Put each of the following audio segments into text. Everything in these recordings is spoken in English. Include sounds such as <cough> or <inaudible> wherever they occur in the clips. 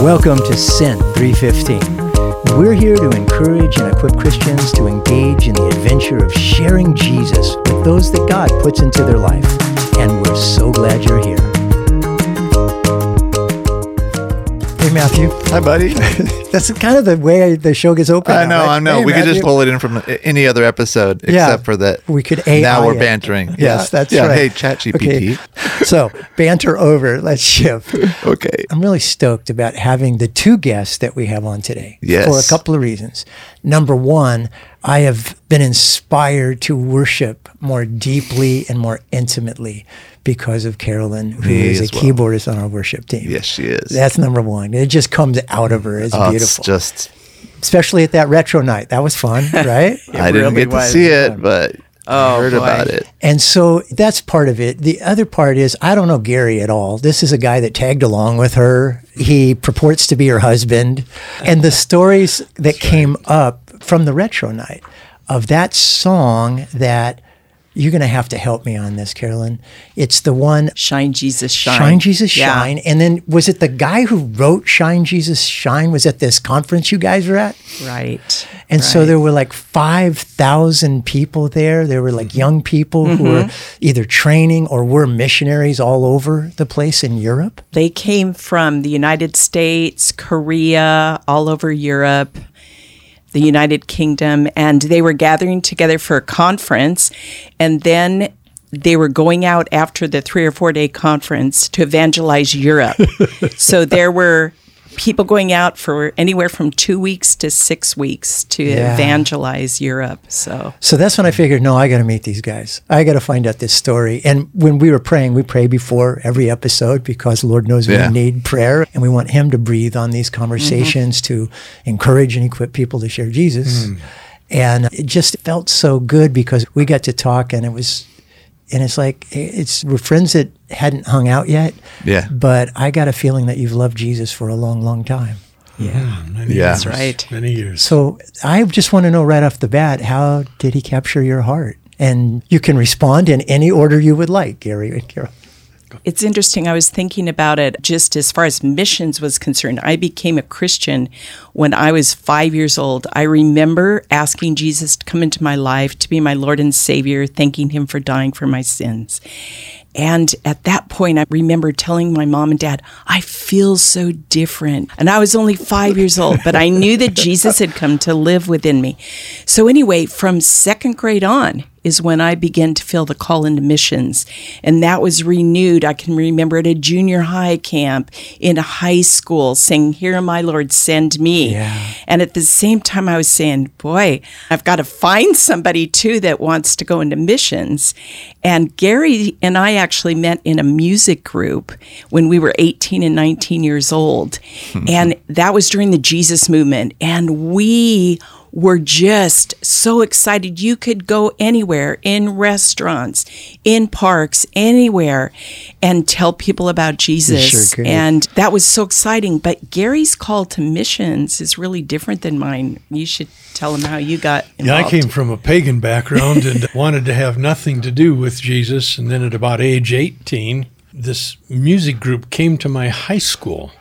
Welcome to Sin 315. We're here to encourage and equip Christians to engage in the adventure of sharing Jesus with those that God puts into their life. And we're so glad you're here. Hey, Matthew. Hi, buddy. <laughs> That's kind of the way the show gets open. I know, right? I know. Hey, we could just pull it in from any other episode, Yeah. except for that. We could AI Now we're it. bantering. Yes, Yeah. that's yeah. right. Hey, ChatGPT. Okay. so, banter over. Let's shift. <laughs> Okay. I'm really stoked about having the two guests that we have on today Yes. for a couple of reasons. Number one, I have been inspired to worship more deeply and more intimately because of Carolyn, who Me is a well. keyboardist on our worship team. Yes, she is. That's number one. It just comes out of her. It's Oh, beautiful. It's just, Especially at that retro night. That was fun, <laughs> right? I didn't really get to see it, but I Oh, heard boy. about it. And so that's part of it. The other part is I don't know Gary at all. This is a guy that tagged along with her. He purports to be her husband. And the stories that came up from the retro night of that song that you're going to have to help me on this, Carolyn. It's the one Shine Jesus Shine. Shine Jesus Yeah. Shine. And then was it the guy who wrote Shine Jesus Shine was at this conference you guys were at? Right. And so there were like 5,000 people there. There were like young people who were mm-hmm. either training or were missionaries all over the place in Europe. They came from the United States, Korea, all over Europe, the United Kingdom, and they were gathering together for a conference. And then they were going out after the three or four day conference to evangelize Europe. <laughs> so there were people going out for anywhere from two weeks to six weeks to Yeah. evangelize Europe. So So that's when I figured, no, I got to meet these guys. I got to find out this story. And when we were praying, we pray before every episode because Lord knows Yeah. we need prayer and we want Him to breathe on these conversations mm-hmm. to encourage and equip people to share Jesus. Mm. And it just felt so good because we got to talk and it was, and it's like, it's, we're friends that hadn't hung out yet. Yeah. But I got a feeling that you've loved Jesus for a long, long time. yeah. Many Yeah. years, That's right. Many years. So I just want to know right off the bat, how did he capture your heart? And you can respond in any order you would like, Gary and Carol. It's interesting. I was thinking about it just as far as missions was concerned. I became a Christian when I was five years old. I remember asking Jesus to come into my life, to be my Lord and Savior, thanking Him for dying for my sins. And at that point, I remember telling my mom and dad, I feel so different. And I was only five years old, but I knew that <laughs> Jesus had come to live within me. So, anyway, from second grade on, is when I began to feel the call into missions. And that was renewed. I can remember at a junior high camp in high school saying, Here, my Lord, send me. Yeah. And at the same time, I was saying, Boy, I've got to find somebody too that wants to go into missions. And Gary and I actually met in a music group when we were 18 and 19 years old. Hmm. and that was during the Jesus movement. And we were just so excited. You could go anywhere in restaurants, in parks, anywhere, and tell people about Jesus. sure. And that was so exciting. But Gary's call to missions is really different than mine. You should tell him how you got Yeah. I came from a pagan background and <laughs> wanted to have nothing to do with Jesus. And then at about age 18, this music group came to my high school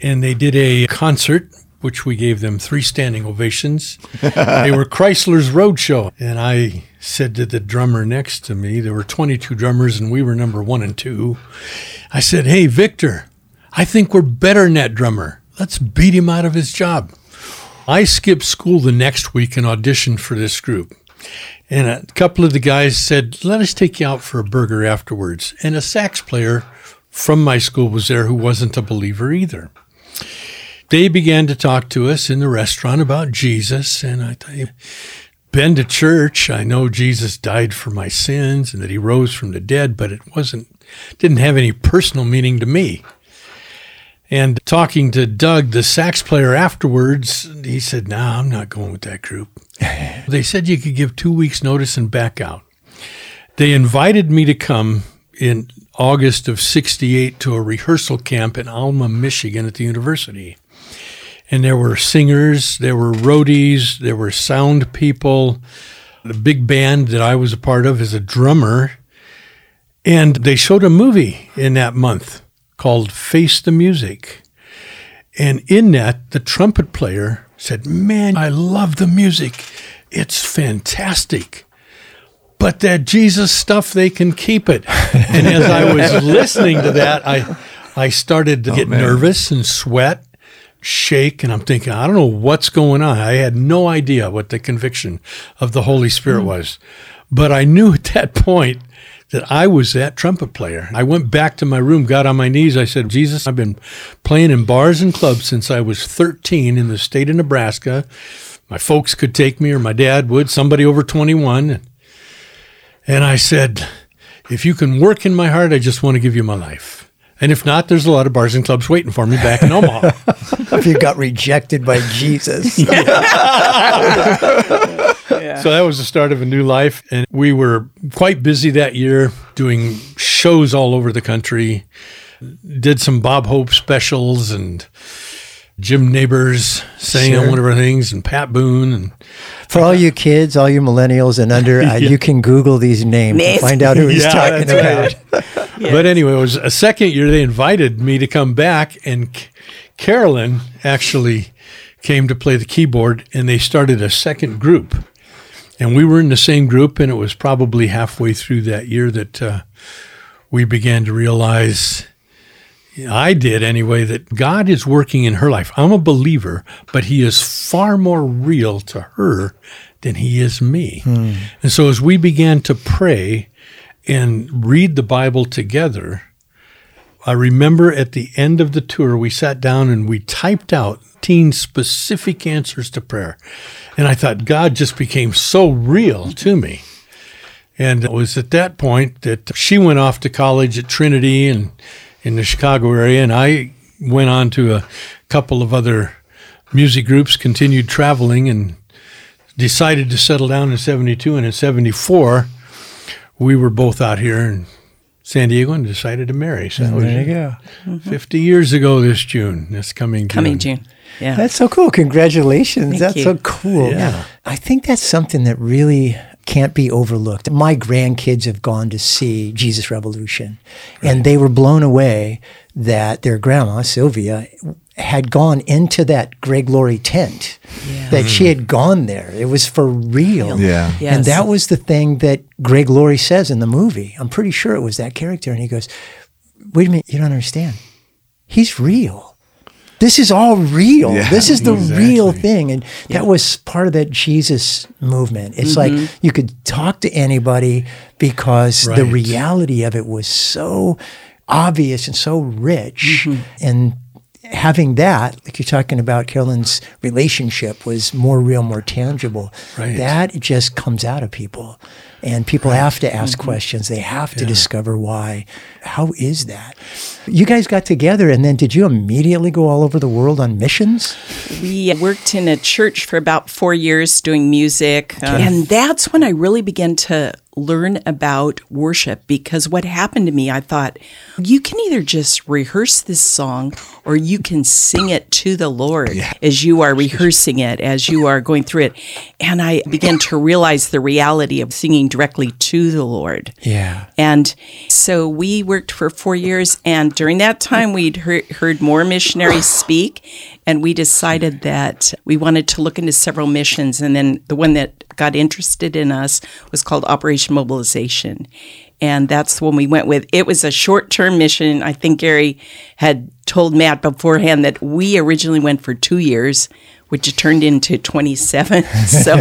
and they did a concert, which we gave them three standing ovations. they were Chrysler's Roadshow. And I said to the drummer next to me, there were 22 drummers and we were number one and two. I said, Hey, Victor, I think we're better than that drummer. Let's beat him out of his job. I skipped school the next week and auditioned for this group. And a couple of the guys said, Let us take you out for a burger afterwards. And a sax player from my school was there who wasn't a believer either. They began to talk to us in the restaurant about Jesus. And I thought, been to church. I know Jesus died for my sins and that he rose from the dead, but it wasn't, didn't have any personal meaning to me. And talking to Doug, the sax player, afterwards, he said, No, I'm not going with that group. <laughs> they said you could give two weeks' notice and back out. They invited me to come in August of 68 to a rehearsal camp in Alma, Michigan at the university. And there were singers, there were roadies, there were sound people. The big band that I was a part of is a drummer. And they showed a movie in that month called Face the Music. And in that, the trumpet player said, Man, I love the music. It's fantastic. But that Jesus stuff, they can keep it. And as I was <laughs> listening to that, I, I started to oh, get man. nervous and sweat, shake, and I'm thinking, I don't know what's going on. I had no idea what the conviction of the Holy Spirit hmm. was. But I knew <laughs> at that point that I was that trumpet player. I went back to my room, got on my knees. I said, Jesus, I've been playing in bars and clubs since I was 13 in the state of Nebraska. My folks could take me, or my dad would, somebody over 21. And I said, if you can work in my heart, I just want to give you my life. And if not, there's a lot of bars and clubs waiting for me back in Omaha. <laughs> if you got rejected by Jesus. <laughs> <laughs> So that was the start of a new life. And we were quite busy that year doing shows all over the country. Did some Bob Hope specials and Jim Nabors sang on Sure. one of our things and Pat Boone and For all you kids, all you millennials and under, <laughs> uh, you can Google these names Names. and find out who he's Yeah, talking that's about. <laughs> But anyway, it was a second year they invited me to come back, and C- Carolyn actually came to play the keyboard, and they started a second group. And we were in the same group, and it was probably halfway through that year that uh, we began to realize. I did anyway, that God is working in her life. I'm a believer, but He is far more real to her than He is me. Hmm. And so as we began to pray and read the Bible together, I remember at the end of the tour, we sat down and we typed out teen specific answers to prayer. And I thought God just became so real to me. And it was at that point that she went off to college at Trinity and in the Chicago area, and I went on to a couple of other music groups, continued traveling, and decided to settle down in 72. And in 74, we were both out here in San Diego and decided to marry. So that There you go. Mm-hmm. 50 years ago this June, this coming June. Coming June. Yeah. That's so cool. Congratulations. Thank that's you. so cool. Yeah. I think that's something that really can't be overlooked. My grandkids have gone to see Jesus Revolution, and they were blown away that their grandma, Sylvia, had gone into that Greg Laurie tent, that she mm. had gone there. It was for real. Yeah. Yes. And that was the thing that Greg Laurie says in the movie. I'm pretty sure it was that character. And he goes, Wait a minute, you don't understand. He's real. This is all real. Yeah, this is the real thing. And that was part of that Jesus movement. It's like mm-hmm. you could talk to anybody because the reality of it was so obvious and so rich. Mm-hmm. And having that, like you're talking about, Carolyn's relationship was more real, more tangible. Right. That just comes out of people. And people have to ask questions. They have to discover why. How is that? You guys got together, and then did you immediately go all over the world on missions? We worked in a church for about four years doing music. uh, and that's when I really began to learn about worship because what happened to me, I thought, you can either just rehearse this song or you can sing it to the Lord as you are rehearsing it, as you are going through it. And I began to realize the reality of singing directly to the Lord. Yeah. And so we worked for four years. And during that time, we'd heard, heard more missionaries speak. And we decided that we wanted to look into several missions. And then the one that got interested in us was called Operation Mobilization. And that's when we went with. It was a short term mission. I think Gary had told Matt beforehand that we originally went for two years, which turned into 27. <laughs> so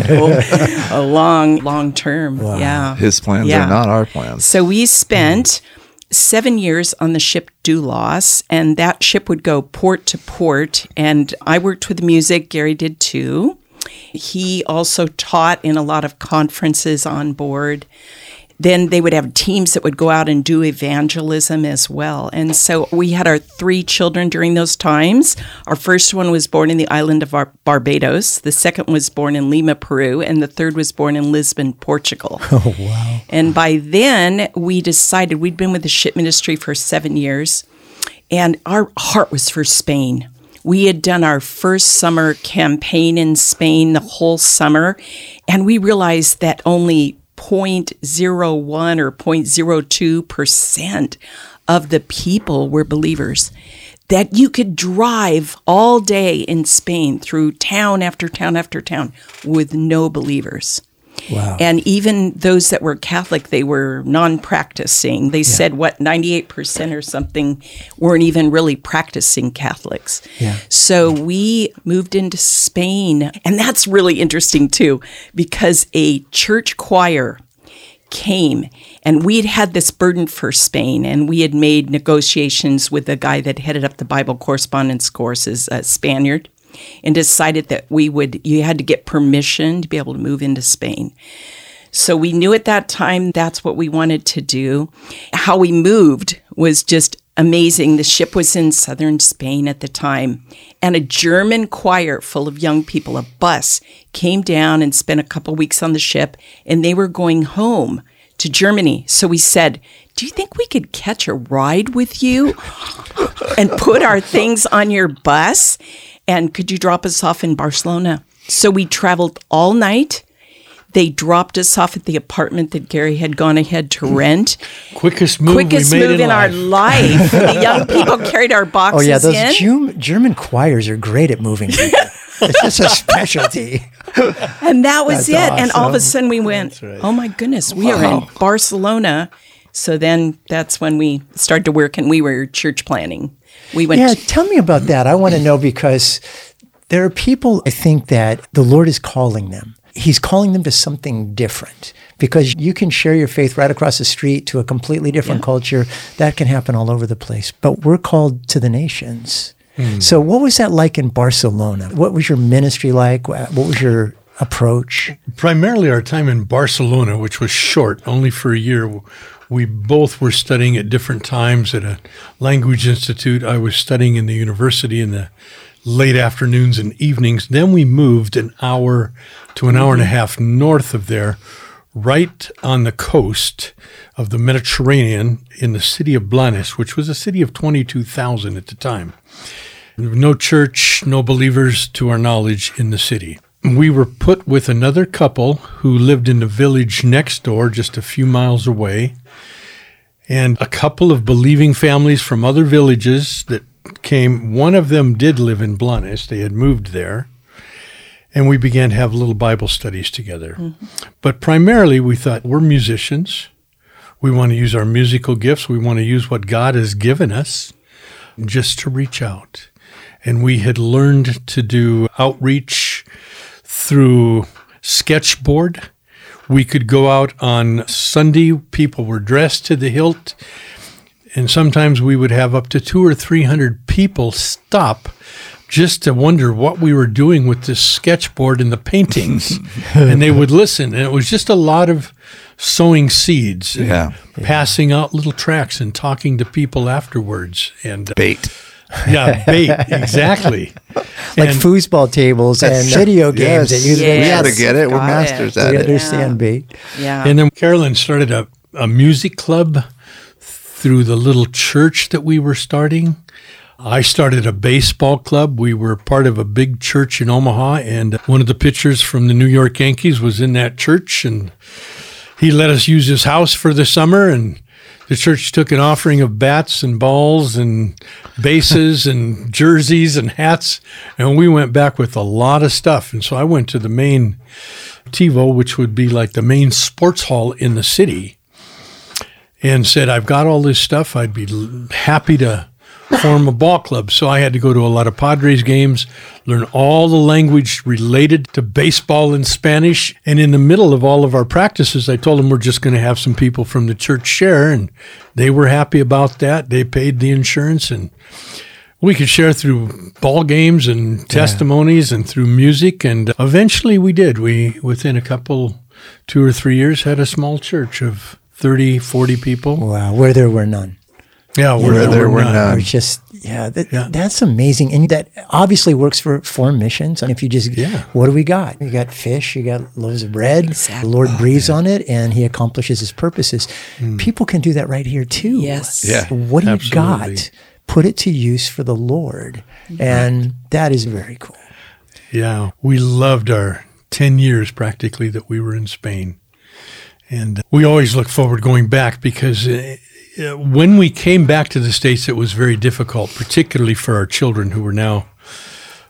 a long, long term. Yeah. His plans Yeah. are not our plans. So we spent seven years on the ship Doulos, and that ship would go port to port. And I worked with music, Gary did too. He also taught in a lot of conferences on board. Then they would have teams that would go out and do evangelism as well. And so we had our three children during those times. Our first one was born in the island of Bar- Barbados, the second was born in Lima, Peru, and the third was born in Lisbon, Portugal. <laughs> Oh, wow. And by then, we decided we'd been with the ship ministry for seven years, and our heart was for Spain. We had done our first summer campaign in Spain the whole summer, and we realized that only 0.01 or 0.02 percent of the people were believers. that you could drive all day in Spain through town after town after town with no believers. Wow. And even those that were Catholic, they were non practicing. They said, what, 98% or something weren't even really practicing Catholics. Yeah. So we moved into Spain. And that's really interesting too, because a church choir came and we had had this burden for Spain and we had made negotiations with the guy that headed up the Bible correspondence courses, a Spaniard, and decided that we would, you had to get permission to be able to move into Spain. So we knew at that time that's what we wanted to do. How we moved was just amazing. The ship was in southern Spain at the time, and a German choir full of young people, a bus, came down and spent a couple weeks on the ship, and they were going home to Germany. So we said, Do you think we could catch a ride with you and put our things on your bus? And could you drop us off in Barcelona? So we traveled all night. They dropped us off at the apartment that Gary had gone ahead to hmm. rent. Quickest move Quickest we made move in, our life. <laughs> the young people carried our boxes. Oh yeah, those in. Germ- German choirs are great at moving. <laughs> people. it's just a specialty. <laughs> And that was it. That's And all of a sudden we went, oh my goodness, we are in Barcelona. So then that's when we started to work and we were church planning. We went, Yeah, tell me about that. I want to know because there are people I think that the Lord is calling them. He's calling them to something different because you can share your faith right across the street to a completely different culture. That can happen all over the place. But we're called to the nations. Hmm. So, what was that like in Barcelona? What was your ministry like? What was your approach? primarily our time in Barcelona, which was short, only for a year. We both were studying at different times at a language institute. I was studying in the university in the late afternoons and evenings. Then we moved an hour to an hour and a half north of there, right on the coast of the Mediterranean in the city of Blanes, which was a city of 22,000 at the time. No church, no believers to our knowledge in the city. We were put with another couple who lived in the village next door, just a few miles away, and a couple of believing families from other villages that came. One of them did live in Blanes, they had moved there. And we began to have little Bible studies together. Mm-hmm. But primarily, we thought we're musicians. We want to use our musical gifts. We want to use what God has given us just to reach out. And we had learned to do outreach through sketchboard. We could go out on Sunday, people were dressed to the hilt, and sometimes we would have up to two or three hundred people stop just to wonder what we were doing with this sketchboard and the paintings. <laughs> and they would listen. And it was just a lot of sowing seeds and Yeah. passing out little tracts and talking to people afterwards. And uh, Bait. Yeah, bait, exactly. <laughs> Like And- foosball tables and video games Yes. that use Yeah. We ought to get it. We're got masters it. at We it. understand bait. yeah. And then Carolyn started a, a music club through the little church that we were starting. I started a baseball club. We were part of a big church in Omaha, and one of the pitchers from the New York Yankees was in that church, and he let us use his house for the summer. And the church took an offering of bats and balls and bases and jerseys and hats, and we went back with a lot of stuff. And so I went to the main TiVo, which would be like the main sports hall in the city, and said, I've got all this stuff. I'd be happy to form a ball club. So I had to go to a lot of Padres games, learn all the language related to baseball in Spanish. And in the middle of all of our practices, I told them we're just going to have some people from the church share. And they were happy about that. They paid the insurance and we could share through ball games and testimonies and through music. And eventually we did. We, within a couple, two or three years, had a small church of 30, 40 people. Wow, where there were none. Yeah, Where there were none. Or just yeah, that, Yeah. that's amazing, and that obviously works for foreign missions. And if you just Yeah. what do we got? You got fish, you got loaves of bread. Exactly. The Lord breathes on it, and He accomplishes His purposes. Hmm. People can do that right here too. Yes. Yeah. What do you got? Put it to use for the Lord, and that is very cool. Yeah, we loved our 10 years practically that we were in Spain. And we always look forward going back because uh, Uh, when we came back to the States, it was very difficult, particularly for our children who were now,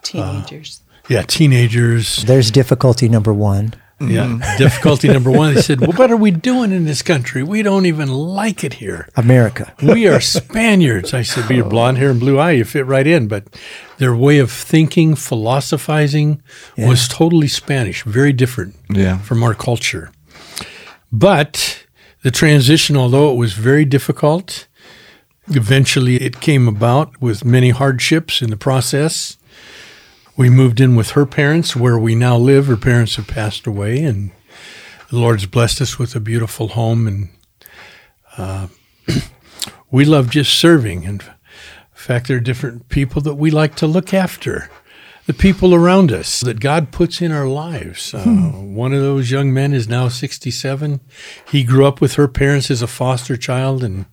Teenagers. Uh, yeah, teenagers. There's difficulty number one. Yeah. Mm-hmm. <laughs> Difficulty number one, they said, <laughs> well, what are we doing in this country? We don't even like it here. America. <laughs> We are Spaniards. I said, but your oh. blonde hair and blue eye, you fit right in. But their way of thinking, philosophizing was totally Spanish, very different Yeah. from our culture. But the transition, although it was very difficult, eventually it came about with many hardships in the process. We moved in with her parents where we now live. Her parents have passed away, and the Lord's blessed us with a beautiful home. And uh, <clears throat> we love just serving. In fact, there are different people that we like to look after the people around us that God puts in our lives. Uh, one of those young men is now 67. He grew up with her parents as a foster child, and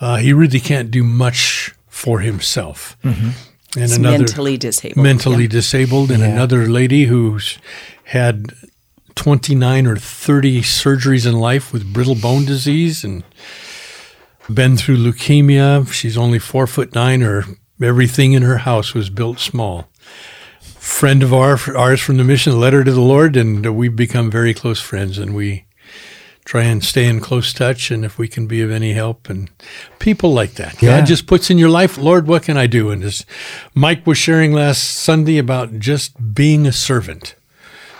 uh, he really can't do much for himself. And He's mentally disabled. mentally Yeah. disabled, and another lady who's had 29 or 30 surgeries in life with brittle bone disease and been through leukemia. She's only four foot nine. Her everything in her house was built small. Friend of our, ours from the mission led her to the Lord, and we've become very close friends. And we try and stay in close touch, and if we can be of any help, and people like that, Yeah. God just puts in your life, Lord, what can I do? And as Mike was sharing last Sunday about just being a servant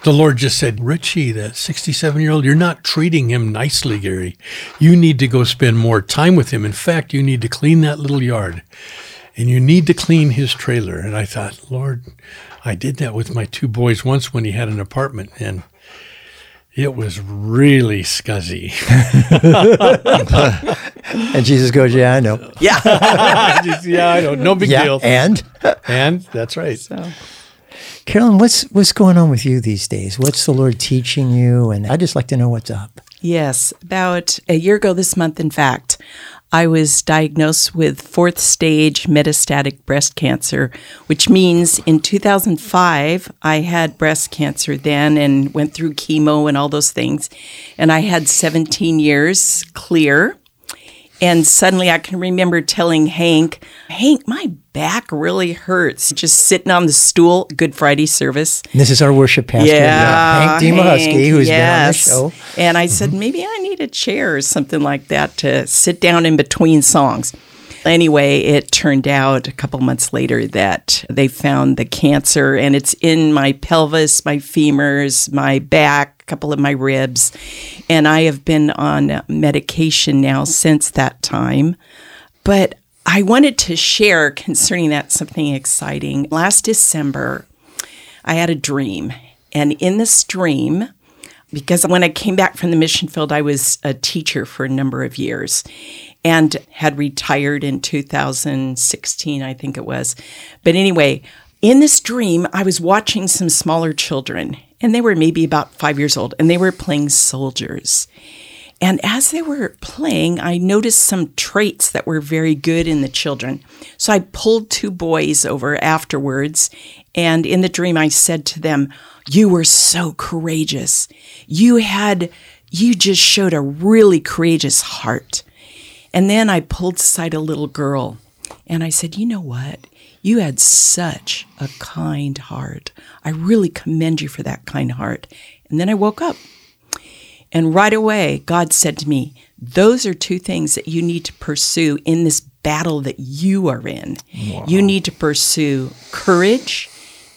the Lord just said, Richie, that 67 year old, you're not treating him nicely, Gary. You need to go spend more time with him. In fact, you need to clean that little yard and you need to clean his trailer. And I thought, Lord, I did that with my two boys once when he had an apartment and it was really scuzzy. <laughs> And Jesus goes, Yeah, I know. Yeah. <laughs> Just, yeah, I know. No big yeah. deal. And And that's right. So. Carolyn, what's what's going on with you these days? What's the Lord teaching you? And I'd just like to know what's up. Yes, about a year ago this month, in fact, I was diagnosed with fourth stage metastatic breast cancer, which means in 2005, I had breast cancer then and went through chemo and all those things. And I had 17 years clear. And suddenly I can remember telling Hank, Hank, my back really hurts just sitting on the stool, Good Friday service. This is our worship pastor, Yeah, Hank Demahusky, who's yes. been on the show. And I said, mm-hmm. maybe I need a chair or something like that to sit down in between songs. Anyway, it turned out a couple months later that they found the cancer and it's in my pelvis, my femurs, my back, a couple of my ribs. And I have been on medication now since that time. But I wanted to share concerning that something exciting. Last December, I had a dream. And in this dream, because when I came back from the mission field, I was a teacher for a number of years and had retired in 2016, I think it was. But anyway, in this dream, I was watching some smaller children, and they were maybe about five years old, and they were playing soldiers. And as they were playing, I noticed some traits that were very good in the children. So I pulled two boys over afterwards. And in the dream, I said to them, You were so courageous. You had, you just showed a really courageous heart. And then I pulled aside a little girl and I said, You know what? You had such a kind heart. I really commend you for that kind heart. And then I woke up. And right away, God said to me, Those are two things that you need to pursue in this battle that you are in. You need to pursue courage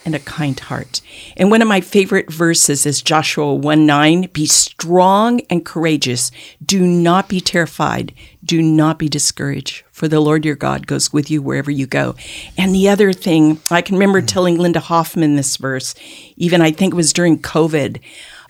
and a kind heart. And one of my favorite verses is Joshua 1 9 Be strong and courageous. Do not be terrified. Do not be discouraged, for the Lord your God goes with you wherever you go. And the other thing, I can remember hmm. telling Linda Hoffman this verse, even I think it was during COVID,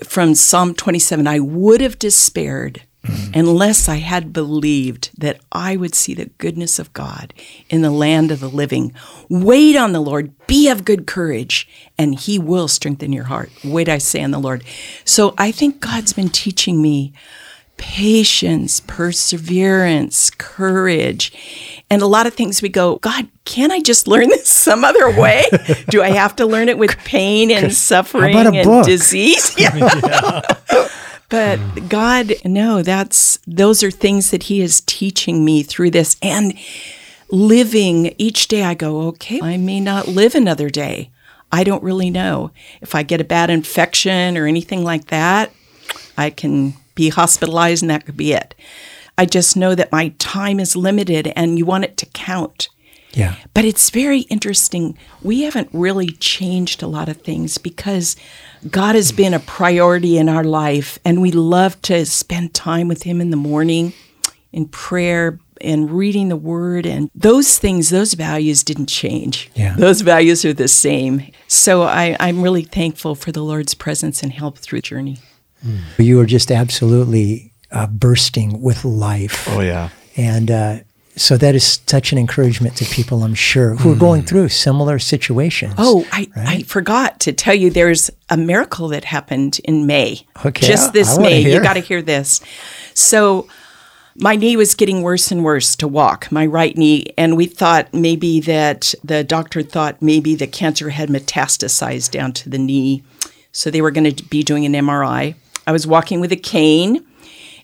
from Psalm 27 I would have despaired hmm. unless I had believed that I would see the goodness of God in the land of the living. Wait on the Lord, be of good courage, and he will strengthen your heart. Wait, I say on the Lord. So I think God's been teaching me patience, perseverance, courage, and a lot of things we go, God, can I just learn <laughs> this some other way? Do I have to learn it with pain and suffering and book? disease? <laughs> Yeah. But God, no, that's those are things that He is teaching me through this and living each day. I go, okay, I may not live another day. I don't really know if I get a bad infection or anything like that. I can be hospitalized and that could be it. I just know that my time is limited and you want it to count. Yeah. But it's very interesting. We haven't really changed a lot of things because God has been a priority in our life and we love to spend time with Him in the morning in prayer and reading the Word. And those things, those values didn't change. Yeah. Those values are the same. So I, I'm really thankful for the Lord's presence and help through the journey. You are just absolutely uh, bursting with life. Oh yeah. And uh, so that is such an encouragement to people, I'm sure, who are going through similar situations. Oh, I, I forgot to tell you there's a miracle that happened in May. Okay, Just this I May. hear. You got to hear this. So, my knee was getting worse and worse to walk, my right knee. And we thought maybe that the doctor thought maybe the cancer had metastasized down to the knee. So, they were going to be doing an MRI. I was walking with a cane.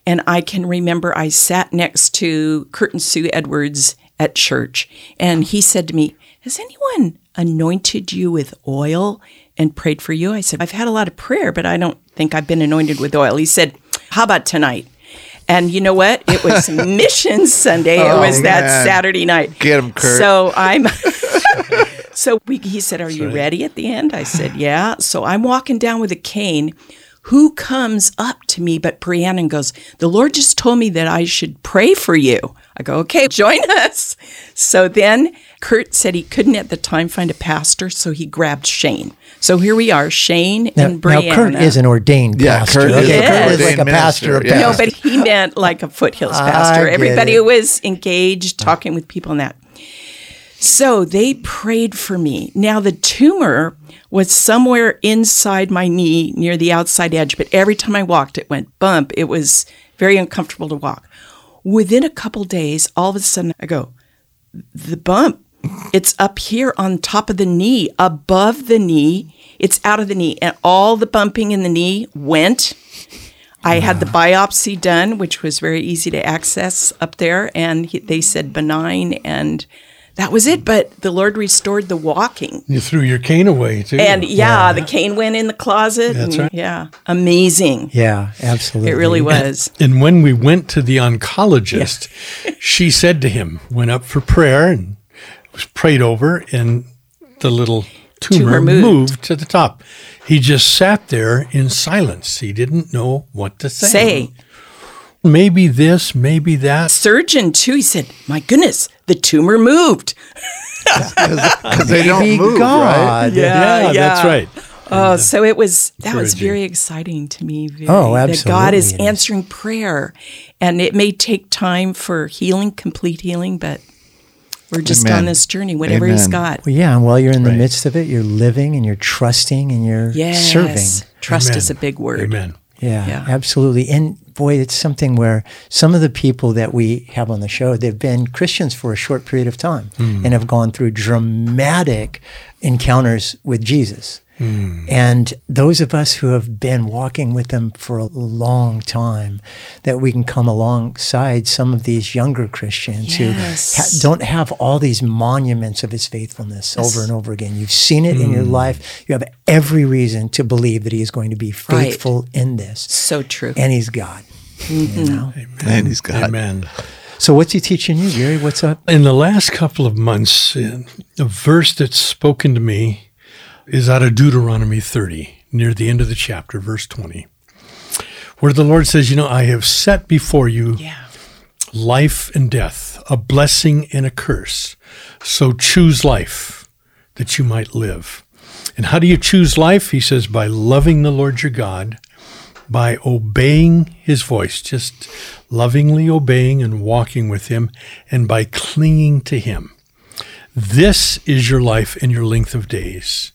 And I can remember I sat next to Kurt and Sue Edwards at church, and he said to me, Has anyone anointed you with oil and prayed for you? I said, I've had a lot of prayer, but I don't think I've been anointed with oil. He said, How about tonight? And you know what? It was <laughs> Mission Sunday. it was oh, that. Saturday night. Get 'em, Kurt. So I'm. <laughs> so we, he said, "Are you ready?" At the end, I said, "Yeah." So I'm walking down with a cane. Who comes up to me but Brianna and goes, The Lord just told me that I should pray for you. I go, Okay, <laughs> join us. So then Kurt said he couldn't at the time find a pastor, so he grabbed Shane. So here we are, Shane Now, and now Kurt is an ordained Yeah, pastor. Kurt is okay, an Kurt is like a pastor. of minister, yeah. No, but he meant like a foothills pastor. Everybody it. was engaged, talking with people in that. So they prayed for me. Now the tumor was somewhere inside my knee near the outside edge, but every time I walked, it went bump. It was very uncomfortable to walk. Within a couple days, all of a sudden, I go, the bump. It's up here on top of the knee, above the knee. It's out of the knee, and all the bumping in the knee went. I had the biopsy done, which was very easy to access up there, and he, they said benign, and that was it. But the Lord restored the walking, You threw your cane away too. and yeah, the cane went in the closet. That's and, right. Yeah, amazing. Yeah, absolutely. It really was. And when we went to the oncologist, <laughs> she said to him, went up for prayer and was prayed over, and the little tumor, Tumor moved. moved. to the top. He just sat there in silence. He didn't know what to say. Say, Maybe this, maybe that. surgeon too. He said, "My goodness, the tumor moved." Because they Be don't move, right? God. Yeah, that's right. Oh, so it was that was very exciting to me. Very, Oh, That God is absolutely it is. answering prayer, and it may take time for healing, complete healing, but we're just Amen. on this journey. Whatever He's got. Well, yeah, and while you're in the Right. midst of it, you're living and you're trusting and you're Yes, serving. trust Amen. is a big word. Amen. Yeah, Yeah. absolutely. And boy, it's something where some of the people that we have on the show, they've been Christians for a short period of time hmm. and have gone through dramatic encounters with Jesus. Hmm. And those of us who have been walking with them for a long time, that we can come alongside some of these younger Christians who ha- don't have all these monuments of his faithfulness over and over again. You've seen it in your hmm. life. You have every reason to believe that he is going to be Right. faithful in this So true. and he's God. You mm-hmm. know? And he's got Amen. So what's he teaching you, Gary? What's up? In the last couple of months, a verse that's spoken to me is out of Deuteronomy 30, near the end of the chapter, verse 20, where the Lord says, You know, I have set before you yeah. life and death, a blessing and a curse. So choose life that you might live. And how do you choose life? He says, by loving the Lord your God, by obeying his voice, just lovingly obeying and walking with him, and by clinging to him. This is your life and your length of days.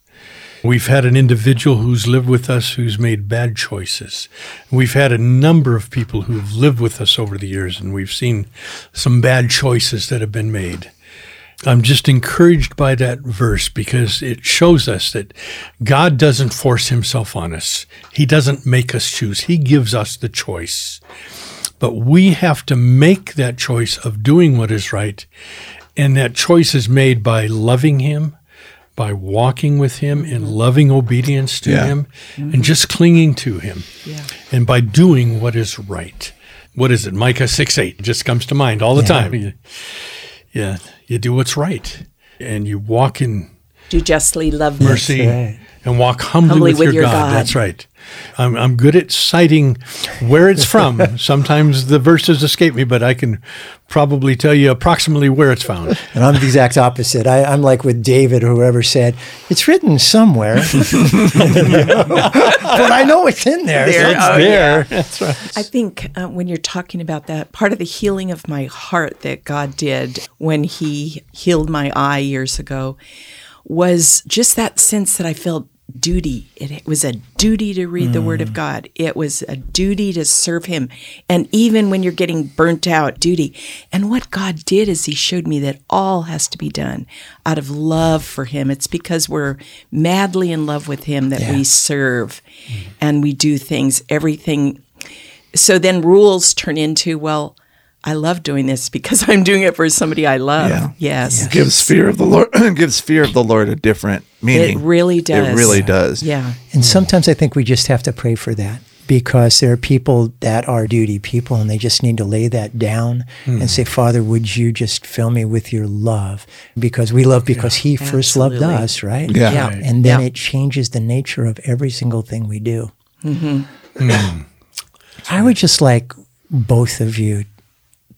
We've had an individual who's lived with us who's made bad choices. We've had a number of people who've lived with us over the years, and we've seen some bad choices that have been made. I'm just encouraged by that verse because it shows us that God doesn't force himself on us. He doesn't make us choose. He gives us the choice. But we have to make that choice of doing what is right. And that choice is made by loving him, by walking with him in mm-hmm. loving obedience to Yeah. him, mm-hmm. and just clinging to him. Yeah. And by doing what is right. What is it? Micah 6 8 just comes to mind all the Yeah. time. You- <laughs> yeah, you do what's right, and you walk in Do justly, love mercy right. and walk humbly, Humbly with, with your, your God. God. That's right. I'm, I'm good at citing where it's from. <laughs> Sometimes the verses escape me, but I can probably tell you approximately where it's found. And I'm the exact opposite. I, I'm like with David, or whoever said, it's written somewhere. <laughs> but I know it's in there. so There, it's oh, there. I think uh, when you're talking about that, part of the healing of my heart that God did when He healed my eye years ago was just that sense that I felt duty. It, was a duty to read the Word of mm. God, it was a duty to serve Him. And even when you're getting burnt out, duty. And what God did is He showed me that all has to be done out of love for Him. It's because we're madly in love with Him that we serve mm. and we do things, everything so then rules turn into well i love doing this because <laughs> i'm doing it for somebody i love Yeah. yes gives fear of the Lord <clears throat> gives fear of the Lord a different meaning. it really does It really does. yeah And sometimes I think we just have to pray for that because there are people that are duty people and they just need to lay that down and say, Father, would you just fill me with your love? Because we love because He first loved us, right? Yeah. Yeah. And then Yeah. it changes the nature of every single thing we do. Mm-hmm. I would just like both of you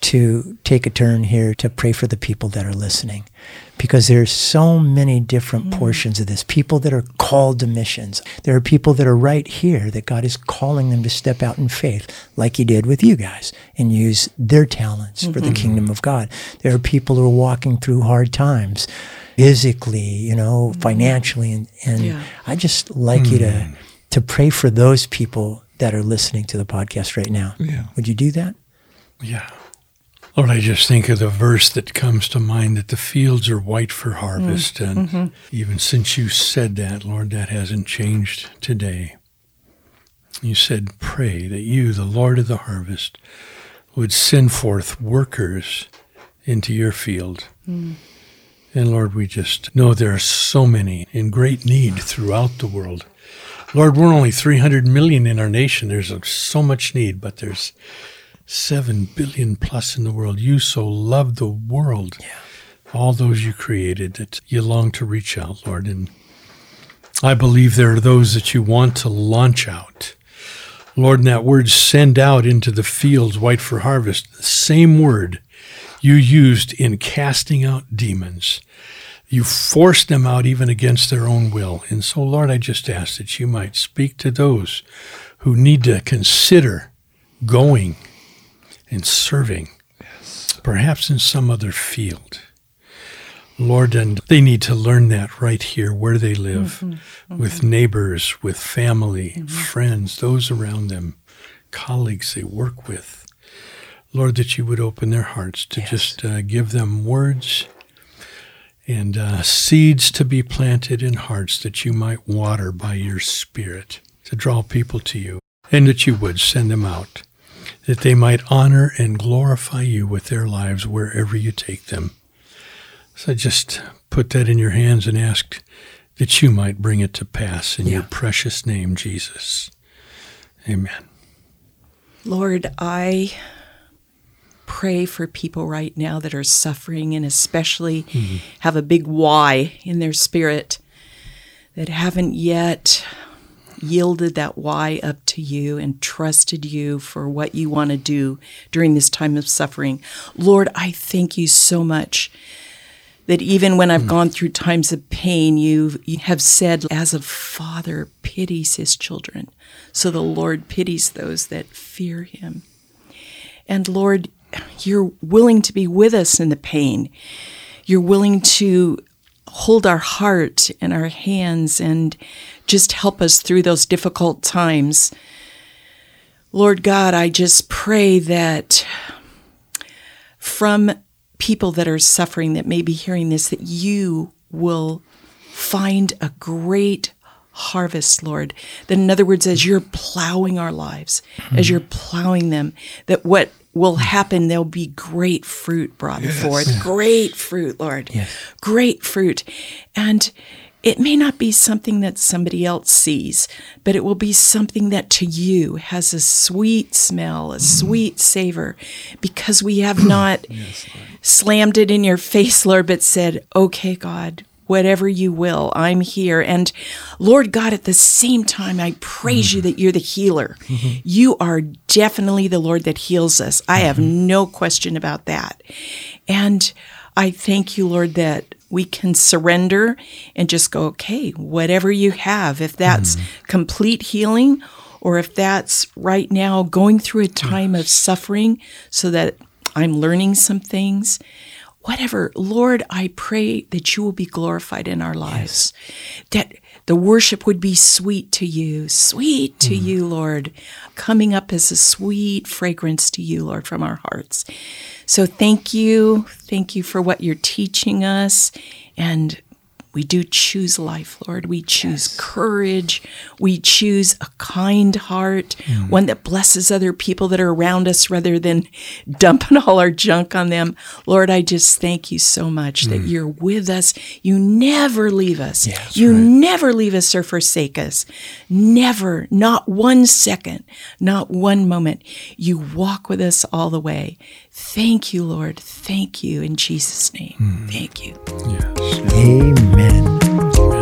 to take a turn here to pray for the people that are listening. Because there's so many different mm. portions of this. People that are called to missions. There are people that are right here that god is calling them to step out in faith like he did with you guys and use their talents for the mm-hmm. kingdom of god. There are people who are walking through hard times physically you know mm-hmm. financially and, and Yeah. i just like you to mm. to pray for those people that are listening to the podcast right now. Yeah. would you do that? Yeah. Lord, I just think of the verse that comes to mind that the fields are white for harvest. Mm, and mm-hmm. even since you said that, Lord, that hasn't changed today. You said, Pray that you, the Lord of the harvest, would send forth workers into your field. Mm. And Lord, we just know there are so many in great need throughout the world. Lord, we're only 300 million in our nation. There's so much need, but there's 7 billion plus in the world. You so love the world, all those you created, that you long to reach out, Lord. And I believe there are those that you want to launch out. Lord, and that word send out into the fields, white for harvest, the same word you used in casting out demons. You forced them out even against their own will. And so, Lord, I just ask that you might speak to those who need to consider going and serving, perhaps in some other field. Lord, and they need to learn that right here where they live, with neighbors, with family, friends, those around them, colleagues they work with. Lord, that you would open their hearts to just uh, give them words and uh, seeds to be planted in hearts that you might water by your Spirit to draw people to you, and that you would send them out, that they might honor and glorify you with their lives wherever you take them. So I just put that in your hands and ask that you might bring it to pass in your precious name, Jesus. Amen. Lord, I pray for people right now that are suffering and especially mm-hmm. have a big why in their spirit that haven't yet yielded that why up to you and trusted you for what you want to do during this time of suffering. Lord, I thank you so much that even when I've mm. gone through times of pain, you, you have said, as a father pities his children, so the Lord pities those that fear him. And Lord, you're willing to be with us in the pain. You're willing to hold our heart and our hands and just help us through those difficult times. Lord God, I just pray that from people that are suffering that may be hearing this, that you will find a great harvest, Lord. That, in other words, as you're plowing our lives, as mm-hmm. you're plowing them, that what will happen, there'll be great fruit brought forth. Great fruit, Lord. Great fruit. And it may not be something that somebody else sees, but it will be something that to you has a sweet smell, a mm-hmm. sweet savor, because we have <clears throat> not slammed it in your face, Lord, but said, okay, God, whatever you will, I'm here. And Lord God, at the same time, I praise you mm-hmm. that you're the healer. Mm-hmm. You are definitely the Lord that heals us. I have mm-hmm. no question about that. And I thank you, Lord, that we can surrender and just go, okay, whatever you have, if that's complete healing or if that's right now going through a time of suffering so that I'm learning some things, whatever, Lord, I pray that you will be glorified in our lives, that the worship would be sweet to you, sweet to mm. you, Lord, coming up as a sweet fragrance to you, Lord, from our hearts. So thank you. Thank you for what you're teaching us. And we do choose life, Lord. We choose courage. We choose a kind heart, mm. one that blesses other people that are around us rather than <laughs> dumping all our junk on them. Lord, I just thank you so much that mm. you're with us. You never leave us. you never leave us or forsake us. Never, not one second, not one moment. You walk with us all the way. Thank you, Lord. Thank you in Jesus' name. Hmm. Thank you. Amen.